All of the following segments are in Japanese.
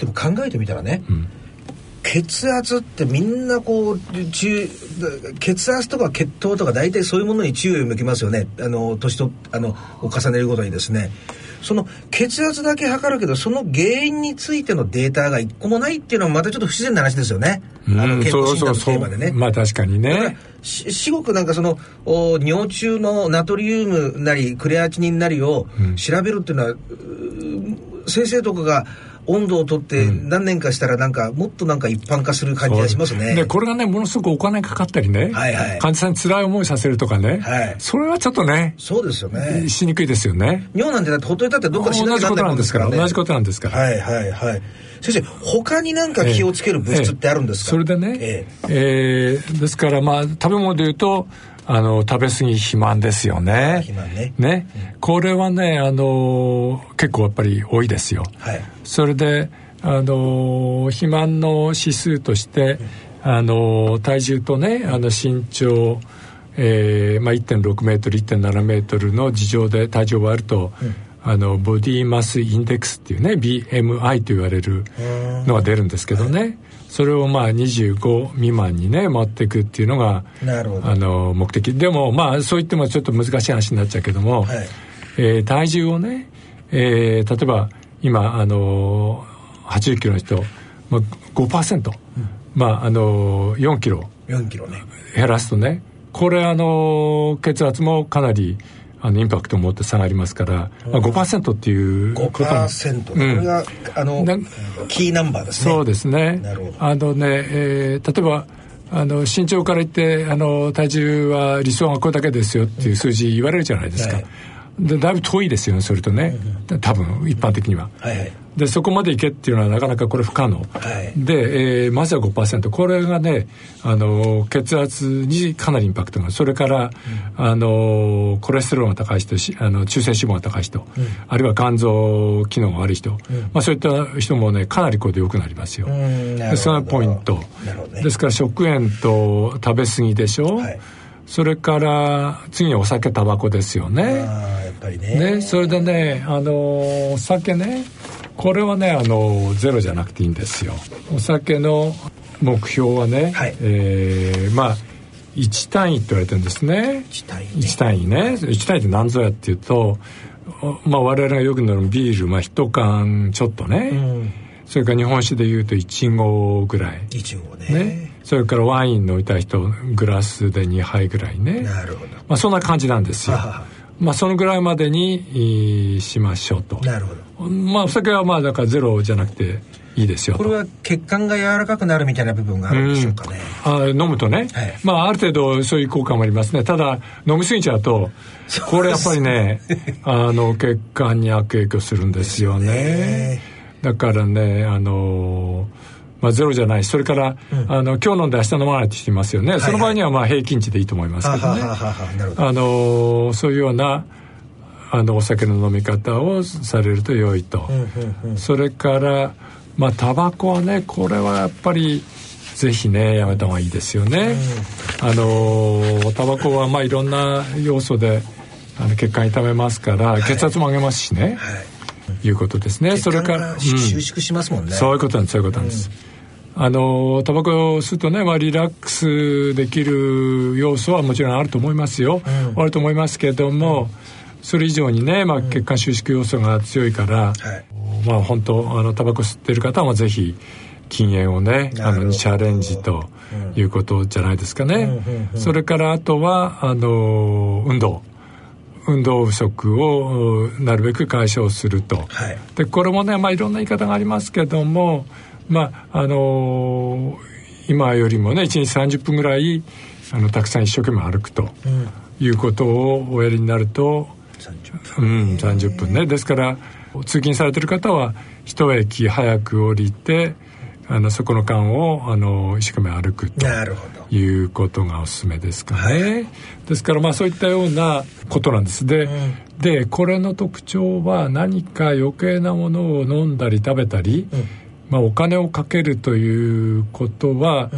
でも考えてみたらね、うん。血圧ってみんなこう中血圧とか血糖とか大体そういうものに注意を向きますよね。あの年とあのを重ねるごとにですね。その血圧だけ測るけどその原因についてのデータが一個もないっていうのはまたちょっと不自然な話ですよね、うん、あの健康診断のテーマでね。まあ確かにね。至極なんかそのお尿中のナトリウムなりクレアチニンなりを調べるっていうのは、うん、先生とかが温度をとって何年かしたらなんかもっとなんか一般化する感じがしますね。でこれがねものすごくお金かかったりね、はいはい、患者さんに辛い思いさせるとかね、はい、それはちょっとねそうですよね。しにくいですよね。尿なんてだってほっといたってどっかしなきゃなんですから、ね、同じことなんですから。はいはいはい。先生他になんか気をつける物質ってあるんですか、ええ。それでね、ええ。えー、ですからまあ食べ物でいうとあの食べ過ぎ肥満ですよね。肥満ね。ね、うん、これはねあの結構やっぱり多いですよ。はい。それであの肥満の指数として、あの体重とねあの身長、えーまあ、1.6メートル1.7メートルの事情で体重を割ると、うん、あのボディマスインデックスっていうね BMI と言われるのが出るんですけどね、それをまあ25未満にね持っていくっていうのがあの目的。でもまあそう言ってもちょっと難しい話になっちゃうけども、はい、えー、体重をね、えー、例えば今あの80キロの人、まあ、5%、うん、まああの4キロ。4キロね。減らすとねこれあの血圧もかなりあのインパクトを持って下がりますから、まあ、5%っていうこと5%、ね、うん、これがあのキーナンバーですね。そうですね。あのね、えー、例えばあの身長から言ってあの体重は理想がこれだけですよっていう数字言われるじゃないですか、はい。でだいぶ遠いですよねそれとね、多分一般的には、はいはい、でそこまでいけっていうのはなかなかこれ不可能、はい、で、えー、まずは5%これがねあの血圧にかなりインパクトがそれから、うん、あのコレステロールが高い人あの中性脂肪が高い人、うん、あるいは肝臓機能が悪い人、うん、まあ、そういった人もねかなりこれで良くなりますよ、でそのポイント、ね、ですから食塩と食べ過ぎでしょ、はい。それから次にお酒タバコですよね。やっぱりね。ねそれでねあのお酒ねこれはねあのゼロじゃなくていいんですよ。お酒の目標はね、はい、えー、まあ1単位って言われてるんですね。1単位、ね、1単位ね。1単位って何ぞやっていうと、まあ我々がよく飲むビール、まあ一缶ちょっとね。うん、それから日本酒でいうと1合ぐらい。1合ね。ねそれからワイン飲みたい人グラスで2杯ぐらいねなるほど、まあ、そんな感じなんですよまあそのぐらいまでにしましょうとなるほどまあお酒はまあだからゼロじゃなくていいですよこれは血管が柔らかくなるみたいな部分があるんでしょうかね、うん、あ飲むとね、はい、まあある程度そういう効果もありますね。ただ飲み過ぎちゃうとこれやっぱりね あの血管に悪影響するんですよね。だからねあのーまあ、ゼロじゃない。それから、うん、あの今日飲んで明日飲まないって人いますよね、はいはい、その場合にはまあ平均値でいいと思いますけどね。あのそういうようなあのお酒の飲み方をされると良いと、うんうん、それからまあタバコはねこれはやっぱりぜひねやめた方がいいですよね、うん、あのタバコはまあいろんな要素であの血管痛めますから、はい、血圧も上げますしね、はい、いうことですね。それから、収縮しますもんね、そういうことなんですそういうことなんです、あのタバコを吸うとね、まあ、リラックスできる要素はもちろんあると思いますよ、うん、あると思いますけども、うん、それ以上にね、まあ、血管収縮要素が強いから、うん、まあ本当あのタバコ吸ってる方はぜひ禁煙をねあのにチャレンジということじゃないですかね、それからあとはあの運動。運動不足をなるべく解消すると、はい、でこれもね、まあ、いろんな言い方がありますけどもまああのー、今よりもね1日30分ぐらいあのたくさん一生懸命歩くと、いうことをおやりになると、うん、30分ね。ですから通勤されてる方は一駅早く降りてあのそこの間をあの一生懸命歩くということがおすすめですかね、はい、ですからまあそういったようなことなんです。でうん、でこれの特徴は何か余計なものを飲んだり食べたり、うん。まあ、お金をかけるということは、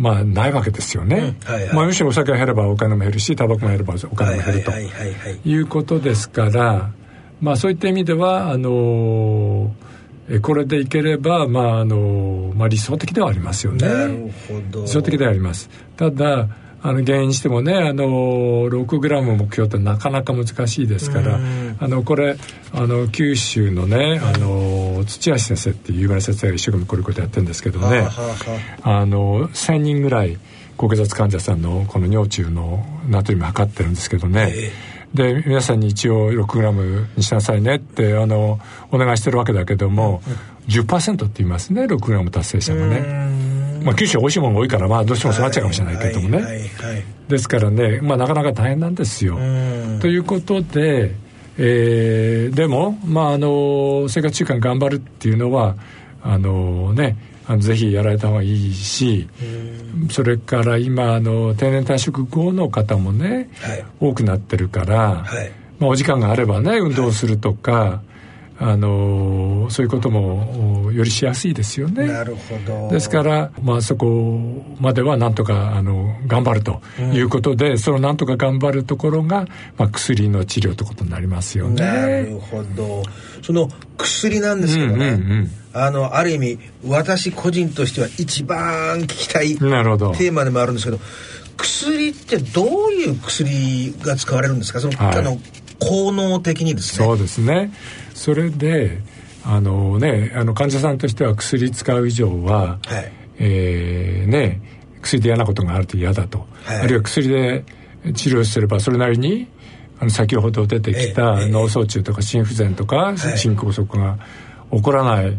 まあないわけですよね、まあ、むしろお酒が減ればお金も減るしタバコも減ればお金も減ると。いうことですから、まあ、そういった意味ではあの、これでいければ、まああのまあ、理想的ではありますよね。なるほど。理想的ではあります。ただあの原因にしてもねあの6グラム目標ってなかなか難しいですからあのこれあの九州のねあの土橋先生っていう有名な先生が一生懸命こういうことやってるんですけどね。あの1000人ぐらい高血圧患者さんのこの尿中のナトリウム測ってるんですけどね、えーで皆さんに一応6グラムにしなさいねってあのお願いしてるわけだけども、うん、10%って言いますね6グラム達成者がね。まあ、九州は美味しいものが多いから、まあ、どうしてもそうなっちゃうかもしれないけどもね、はいはいはい、ですからね、まあ、なかなか大変なんですよ。ということで、えー、でも、まあ、あの生活習慣頑張るっていうのはあのねあのぜひやられた方がいいしそれから今あの定年退職後の方もね、はい、多くなってるから、はい、まあ、お時間があればね運動するとか、はいあのそういうこともよりしやすいですよね。なるほど。ですから、まあ、そこまではなんとかあの頑張るということで、うん、そのなんとか頑張るところが、まあ、薬の治療ということになりますよね。なるほど。その薬なんですけどね、うんうんうん、あのある意味私個人としては一番聞きたいテーマでもあるんですけど薬ってどういう薬が使われるんですか？その、はい、あの効能的にですね。そうですね。それであのねあの患者さんとしては薬使う以上は、はい、えー、ね薬で嫌なことがあると嫌だと、はい、あるいは薬で治療すればそれなりにあの先ほど出てきた脳卒中とか心不全とか心梗塞が起こらない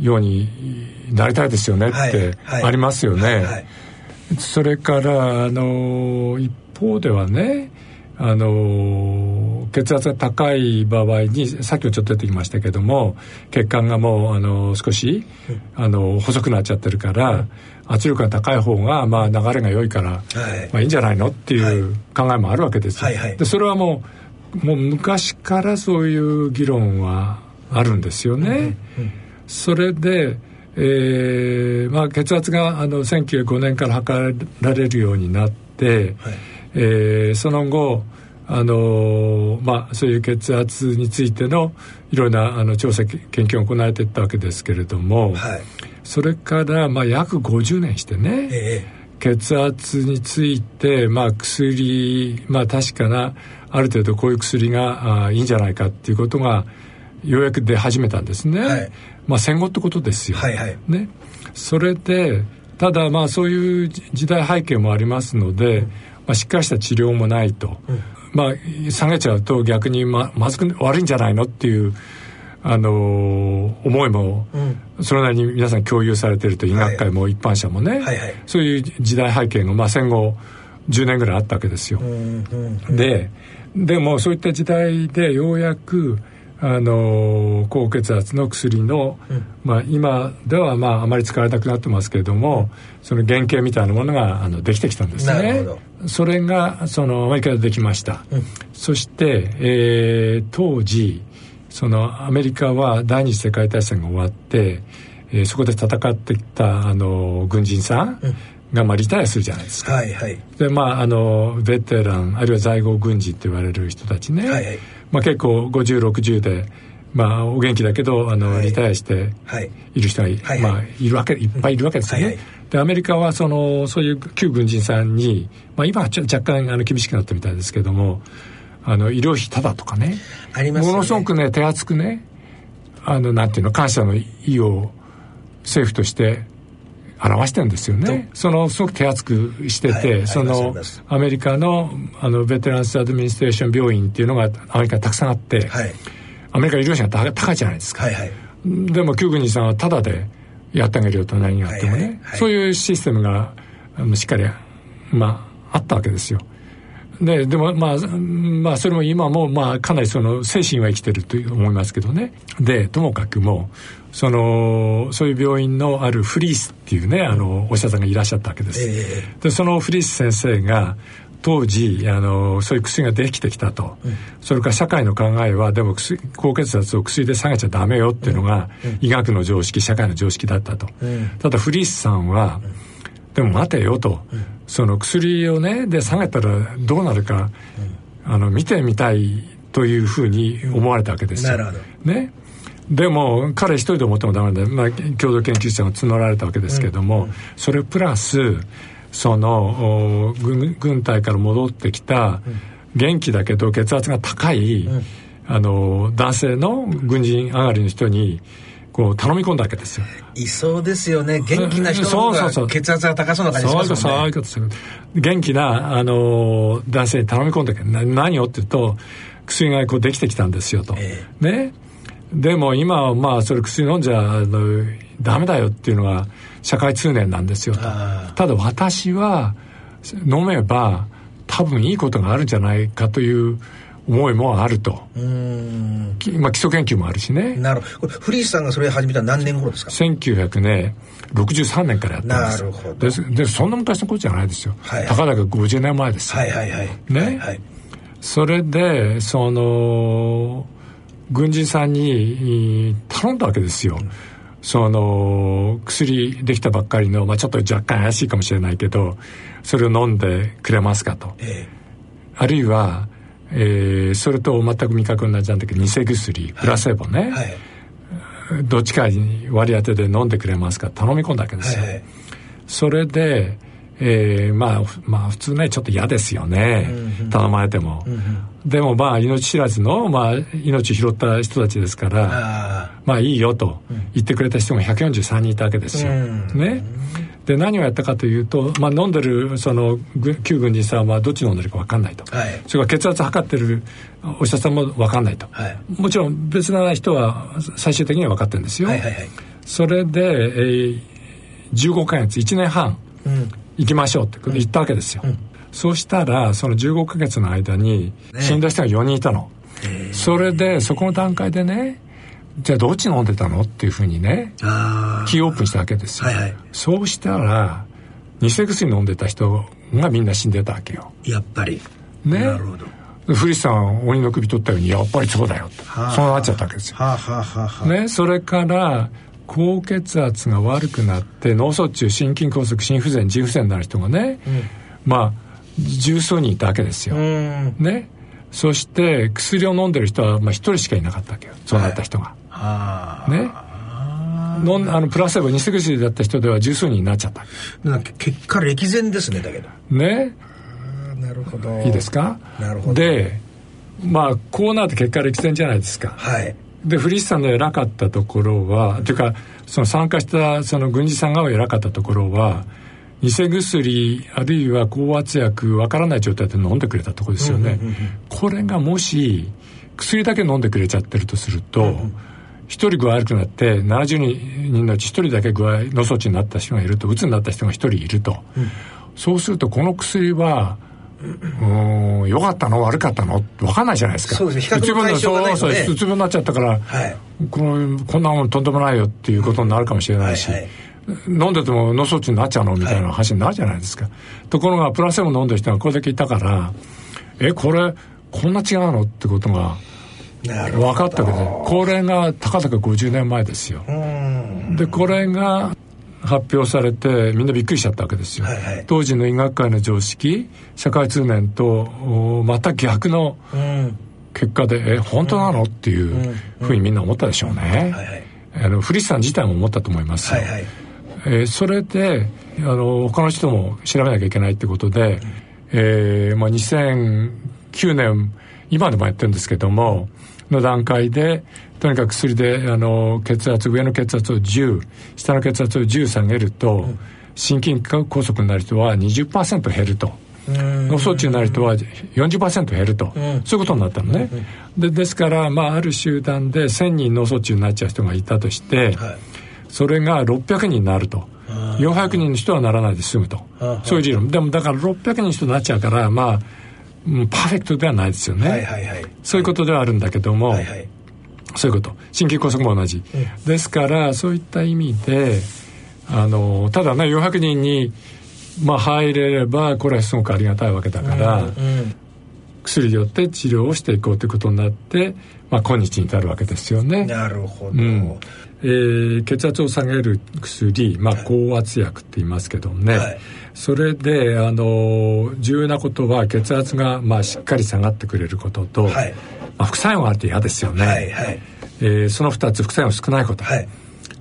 ようになりたいですよねってありますよね。それからあの一方ではねあの血圧が高い場合にさっきもちょっと出てきましたけども血管がもうあの少し、あの細くなっちゃってるから、圧力が高い方が、まあ、流れが良いから、はい。まあ、いいんじゃないのっていう考えもあるわけですよ。でそれはもうもう昔からそういう議論はあるんですよね。それでえーまあ、血圧があの1905年から測られるようになって、はい。えー、その後あのまあ、そういう血圧についてのいろいろなあの調査研究が行われていったわけですけれども、はい、それから、まあ、約50年してね、え血圧について、まあ、薬、まあ、確かなある程度こういう薬があいいんじゃないかっていうことがようやく出始めたんですね、はい、まあ、戦後ってことですよ、はいはい、ね、それでただまあそういう時代背景もありますので、うん。まあ、しっかりした治療もないと、うん、まあ下げちゃうと逆にままずく悪いんじゃないのっていうあのー、思いも、それなりに皆さん共有されてると医学界も一般者もね、はいはい、そういう時代背景が、まあ、戦後10年ぐらいあったわけですよ。ででもそういった時代でようやくあの高血圧の薬の、うん、まあ、今ではまああまり使われなくなってますけれども、うん、その原型みたいなものがあのできてきたんですね。それがそのアメリカでできました、うん、そして、えー、当時そのアメリカは第二次世界大戦が終わって、えー、そこで戦ってきたあの軍人さん、がまあリタイアするじゃないですか。はいはい、でまああのベテランあるいは在郷軍人って言われる人たちね、はいはい、まあ、結構5060で、まあ、お元気だけどあの、はい、リタイアしてい。る人が、はい、まあ、いるわけいっぱいいるわけですよね。はいはい、でアメリカはそのそういう旧軍人さんに、まあ、今はちょ若干あの厳しくなったみたいですけどもあの医療費ただとかね。あります、ね、ものすごくね手厚くねあのなんていうの感謝の意を政府として表してるんですよね。そのすごく手厚くしてて、はい、そのアメリカのあのベテランスアドミニストレーション病院っていうのがアメリカにたくさんあって、はい、アメリカ医療費が高いじゃないですか。はいはい、でも旧軍人さんはタダでやってあげるよと何があってもね、はいはいはい、そういうシステムがしっかりまああったわけですよ。ででもまあまあそれも今もまあかなりその精神は生きてると思いますけどね。でともかくもそのそういう病院のあるフリースっていうねあのお医者さんがいらっしゃったわけです、えー、でそのフリース先生が当時あのそういう薬ができてきたと、うん、それから社会の考えはでも高血圧を薬で下げちゃダメよっていうのが、うん、医学の常識社会の常識だったと、うん、ただフリースさんは、でも待てよと、その薬をねで下げたらどうなるか、あの見てみたいというふうに思われたわけですよ。ね。でも彼一人で思ってもダメで、まあ、共同研究者が募られたわけですけども、うん、それプラスその軍軍隊から戻ってきた、元気だけど血圧が高い、うん、あの男性の軍人上がりの人にこう頼み込んだわけですよ。いそうですよね。元気な人の方が血圧が高そうな感じしますもんね。そういうことする。元気なあの男性に頼み込んだけ。ど何をって言うと薬がこうできてきたんですよと、えー、ね。でも今はまあそれ薬飲んじゃあのダメだよっていうのが社会通念なんですよと。ただ私は飲めば多分いいことがあるんじゃないかという思いもあると。うん。まあ基礎研究もあるしね。なるほど。フリースさんがそれ始めた何年頃ですか？1900ね63年からやったんです。なるほど。でそんな昔のことじゃないですよ、はい。はい、たかだか50年前です。はいはいはい。ね、はいはい、それでその軍人さんに頼んだわけですよ、うん。その薬できたばっかりの、まあ、ちょっと若干怪しいかもしれないけどそれを飲んでくれますかと、ええ、あるいは、えー、それと全く味覚同じなんだけど偽薬プラセボね、はい。はい、どっちかに割り当てで飲んでくれますか頼み込んだわけですよ、はいはい、それでえー、まあまあ普通ねちょっと嫌ですよね、うんうん、頼まれても、うんうん、でもまあ命知らずの、まあ、命拾った人たちですからまあいいよと言ってくれた人も143人いたわけですよ、うん、ねで何をやったかというと、まあ、飲んでるその旧軍人さんはどっち飲んでるか分かんないと、はい、それから血圧測ってるお医者さんも分かんないと、はい、もちろん別な人は最終的には分かってるんですよ、はいはいはい、それで、えー、15か月1年半、うん。行きましょうって言ったわけですよ、うん、そうしたらその15か月の間に死んだ人が4人いたの、ね、それでそこの段階でねじゃあどっち飲んでたのっていうふうにねキー。オープンしたわけですよ、はいはい、そうしたら偽薬飲んでた人がみんな死んでたわけよ。やっぱり。ね。なるほど。古市さん鬼の首取ったようにやっぱりそうだよそうなっちゃったわけですよ、はあはあ、ね、それから高血圧が悪くなって脳卒中心筋梗塞心不全腎不全になる人がね、うん、まあ十数人いたわけですよ、ね。そして薬を飲んでる人はまあ一人しかいなかったわけよ。そうなった人が、はい、ね。のあのプラセボ偽薬だった人では十数人になっちゃった。結果歴然ですねだけど。ね。なるほど。いいですか？なるほど。でまあこうなると結果歴然じゃないですか。はい。で古市さんの偉かったところは、というかその参加したその軍事さんが偉かったところは偽薬あるいは高圧薬わからない状態で飲んでくれたところですよね、これがもし薬だけ飲んでくれちゃってるとすると、うん、人具合悪くなって70人のうち一人だけ具合脳卒中になった人がいるとうつになった人が一人いると、うん、そうするとこの薬はうん良かったの悪かったの？分かんないじゃないですか。そうですね。比較の対象がない、ね、そうそううつ病になっちゃったから、はい、このこんなもんとんでもないよっていうことになるかもしれないし、はいはい、飲んでても脳卒中になっちゃうのみたいな話になるじゃないですか、ところがプラセボ飲んでる人がこれだけいたからえこれこんな違うの？ってことが分かったけどこれがたかだか50年前ですよ。でこれが発表されてみんなびっくりしちゃったわけですよ、はいはい、当時の医学界の常識社会通念とまた逆の結果で、うん、え本当なの、っていうふうにみんな思ったでしょうね、はいはい、あの古市さん自体も思ったと思います。よ、はいはい、えー、それであの他の人も調べなきゃいけないってことで、うん、えー、まあ、2009年今でもやってるんですけどもの段階でとにかく薬であの血圧上の血圧を10下の血圧を10下げると、うん、心筋梗塞になる人は20%減ると。脳卒中になる人は40%減ると、うん、そういうことになったのね、うん、でですから、まあ、ある集団で1000人脳卒中になっちゃう人がいたとして、はい、それが600人になると。400人の人はならないで済むと。そういう理論。でもだから600人の人になっちゃうからまあパーフェクトではないですよね、はいはいはい、そういうことではあるんだけども、はいはい、そういうこと。心筋梗塞も同じ、うん、ですからそういった意味であのただね400人に、まあ、入れればこれはすごくありがたいわけだから、うんうん、薬によって治療をしていこうということになって、まあ、今日に至るわけですよね。なるほど、うん。えー、血圧を下げる薬、まあ、高圧薬って言いますけどね、はい、それであの重要なことは血圧が、まあ、しっかり下がってくれることと、はい、まあ、副作用があって嫌ですよね。はいはい。えー、その2つ副作用少ないこと、はい、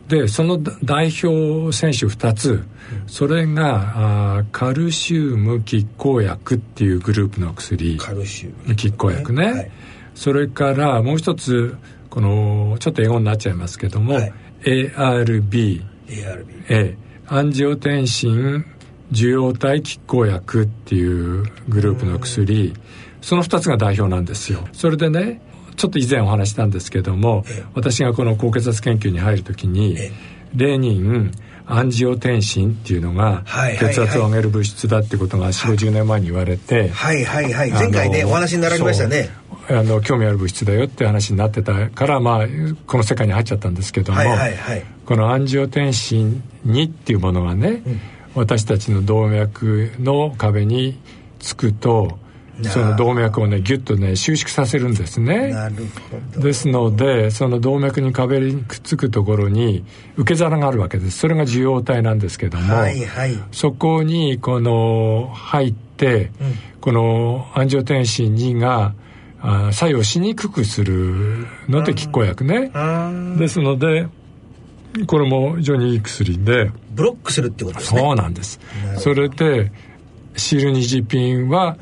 でその代表選手2つ、うん、それがあカルシウム拮抗薬っていうグループの薬。カルシウム。拮抗薬ね、はい、それからもう一つこのちょっと英語になっちゃいますけども、はい、ARB ARB、A アンジオテンシン受容体拮抗薬っていうグループの薬。その2つが代表なんですよ。それでねちょっと以前お話したんですけども、私がこの高血圧研究に入るときに、レニンアンジオテンシンっていうのが血圧を上げる物質だってことが4 5 0年前に言われてはいはいはい。前回ねお話になられましたね。あの興味ある物質だよって話になってたからまあこの世界に入っちゃったんですけども、はいはいはい、このアンジオテンシン2っていうものがね、うん、私たちの動脈の壁につくとその動脈をねギュッとね収縮させるんですね。ですのでその動脈に壁にくっつくところに受け皿があるわけです。それが受容体なんですけども、はいはい、そこにこの入って、うん、このアンジオテンシン2があ作用しにくくするので拮抗薬ね。ですのでこれも非常にいい薬で。ブロックするってことですね。そうなんです。それでシルニジピンは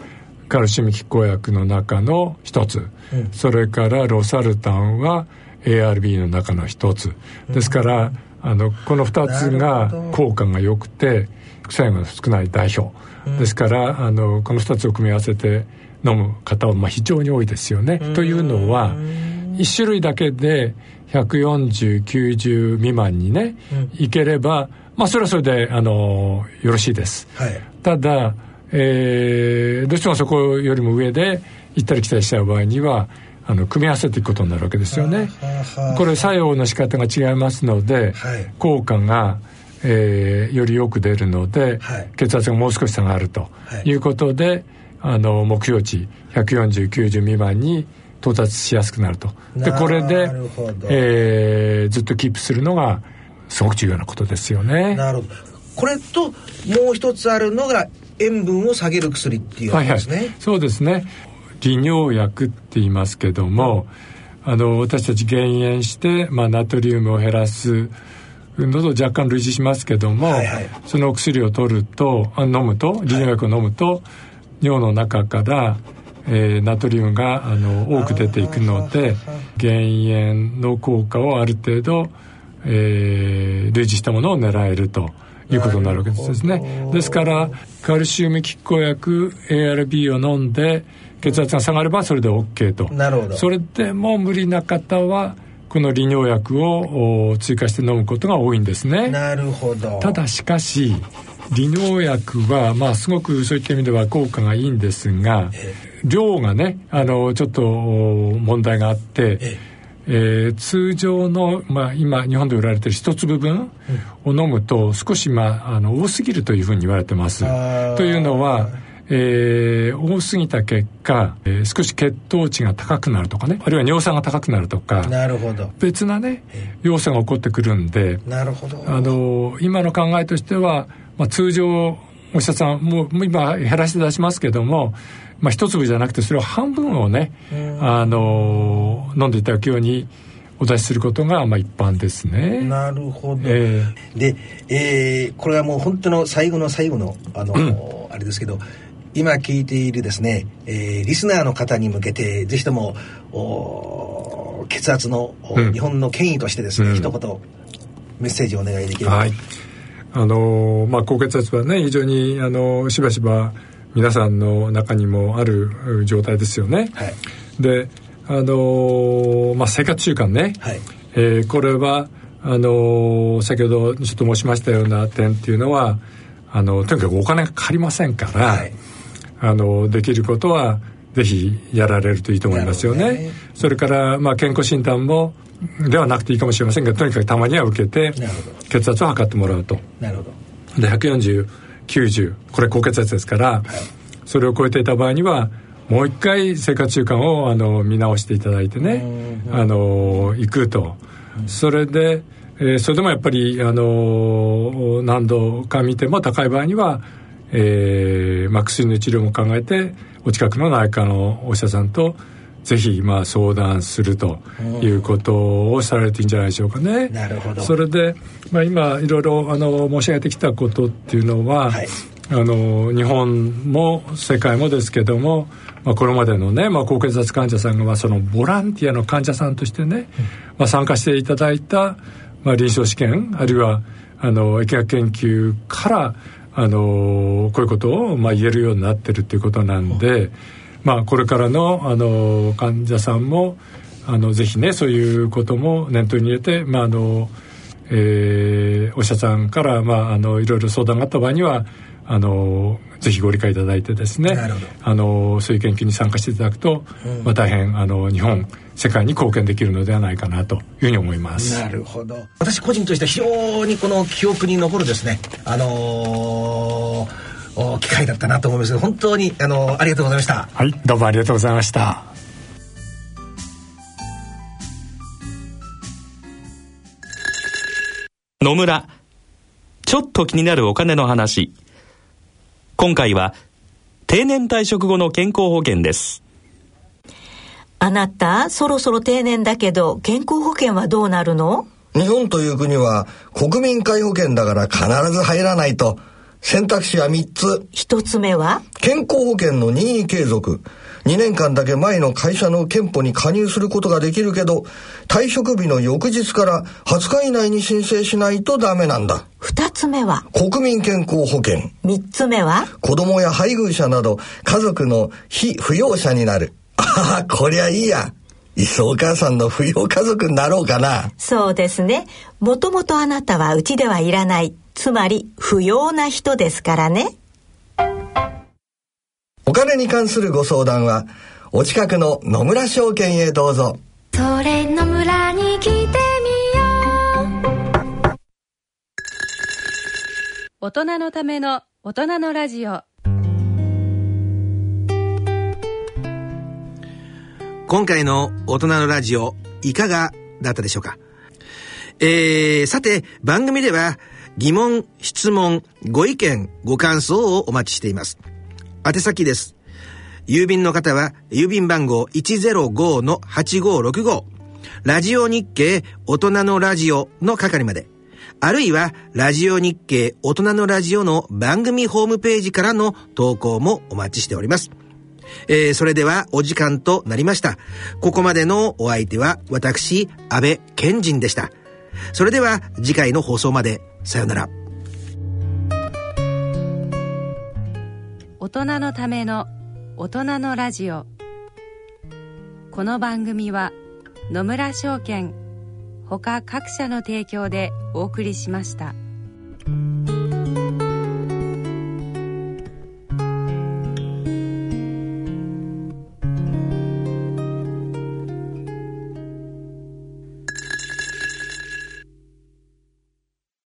カルシウム拮抗薬の中の一つ、うん、それからロサルタンは ARB の中の一つ。ですから、うん、あのこの2つが効果が良くて副作用が少ない代表、うん、ですからあのこの2つを組み合わせて飲む方はまあ非常に多いですよね。というのは1種類だけで14090未満にね、いければまあそれはそれであのよろしいです。はい、ただえー、どうしてもそこよりも上で行ったり来たりしちゃう場合にはあの組み合わせていくことになるわけですよね。これ作用の仕方が違いますので、はい、効果が、えー、よりよく出るので、はい、血圧がもう少し下がるとい。うことで、はい、あの目標値14090未満に到達しやすくなると。でこれで、えー、ずっとキープするのがすごく重要なことですよね。なるほど。これともう一つあるのが塩分を下げる薬っていうですね、はいはい、そうですね。利尿薬って言いますけどもあの私たち減塩して、まあ、ナトリウムを減らすのと若干類似しますけども、はいはい、そのお薬を取ると飲むと利尿薬を飲むと、はい、尿の中から、えー、ナトリウムがあの多く出ていくので減塩の効果をある程度、えー、類似したものを狙えると。いうことになるわけですね。ですからカルシウム拮抗薬 ARB を飲んで血圧が下がればそれで OK と。なるほど。それでも無理な方はこの利尿薬を追加して飲むことが多いんですね。なるほど。ただしかし利尿薬はまあすごくそういった意味では効果がいいんですが量がねあのちょっと問題があってえー、通常の、まあ、今日本で売られてる一粒分を飲むと少し、まあ、あの多すぎるというふうに言われてます。というのは、えー、多すぎた結果、えー、少し血糖値が高くなるとかね。あるいは尿酸が高くなるとか。なるほど。別なね要素が起こってくるんで。なるほど。あの今の考えとしては、まあ、通常お医者さんもう今減らして出しますけどもまあ、一粒じゃなくてそれを半分をね、あの飲んでいただくようにお出しすることがまあ一般ですね。なるほど。えー、で、えー、これはもう本当の最後の最後のあの、うん、あれですけど。今聞いているですね、えー、リスナーの方に向けてぜひともお血圧の、うん、日本の権威としてですね、うん、一言メッセージをお願いできれば。はいあのまあ、高血圧はね非常にあのしばしば皆さんの中にもある状態ですよね。はい、であのー、まあ、生活習慣ね、はい、えー、これはあのー、先ほどちょっと申しましたような点っていうのはあのとにかくお金がかかりませんから、はい、あのできることはぜひやられるといいと思いますよね。ね。それから、まあ、健康診断もではなくていいかもしれませんがとにかくたまには受けて血圧を測ってもらうと。なるほど。で140 90これ高血圧ですから、はい、それを超えていた場合にはもう一回生活習慣をあの見直していただいてねあの行くと、それで、えー、それでもやっぱりあの何度か見ても高い場合には、えーまあ、薬の治療も考えてお近くの内科のお医者さんとぜひまあ相談するということをされていいんじゃないでしょうかね。なるほど。それで、まあ、今いろいろあの申し上げてきたことっていうのは、はい、あの日本も世界もですけども、まあ、これまでのね、まあ、高血圧患者さんがまあそのボランティアの患者さんとしてね、うん、まあ、参加していただいた、まあ、臨床試験あるいはあの疫学研究からあのこういうことをまあ言えるようになってるっていうことなんで。うんまあ、これからのあの患者さんもあのぜひねそういうことも念頭に入れて、まああのえー、お医者さんから、まあ、あのいろいろ相談があった場合にはあのぜひご理解いただいてですねあのそういう研究に参加していただくと、うん、まあ、大変あの日本世界に貢献できるのではないかなというふうに思います。なるほど。私個人として非常にこの記憶に残るですねあのー機会だったなと思います。本当にあのありがとうございました。はいどうもありがとうございました。野村ちょっと気になるお金の話。今回は定年退職後の健康保険です。あなたそろそろ定年だけど健康保険はどうなるの？日本という国は国民皆保険だから必ず入らないと選択肢は3つ。1つ目は？健康保険の任意継続。2年間だけ前の会社の憲法に加入することができるけど、退職日の翌日から20日以内に申請しないとダメなんだ。2つ目は？国民健康保険。3つ目は？子供や配偶者など家族の非扶養者になる。ああ、こりゃいいや。いっそお母さんの扶養家族になろうかな。そうですね。もともとあなたはうちではいらない。つまり不要な人ですからね。お金に関するご相談は、お近くの野村証券へどうぞ。それ野村に来てみよう。大人のための大人のラジオ。今回の大人のラジオ、いかがだったでしょうか？えー、さて、番組では、疑問、質問、ご意見、ご感想をお待ちしています。宛先です。郵便の方は、郵便番号105-8565、ラジオ日経大人のラジオの係まで、あるいは、ラジオ日経大人のラジオの番組ホームページからの投稿もお待ちしております。えー、それではお時間となりました。ここまでのお相手は私、安倍賢人でした。それでは次回の放送まで。さようなら大人のための大人のラジオこの番組は野村証券ほか各社の提供でお送りしました。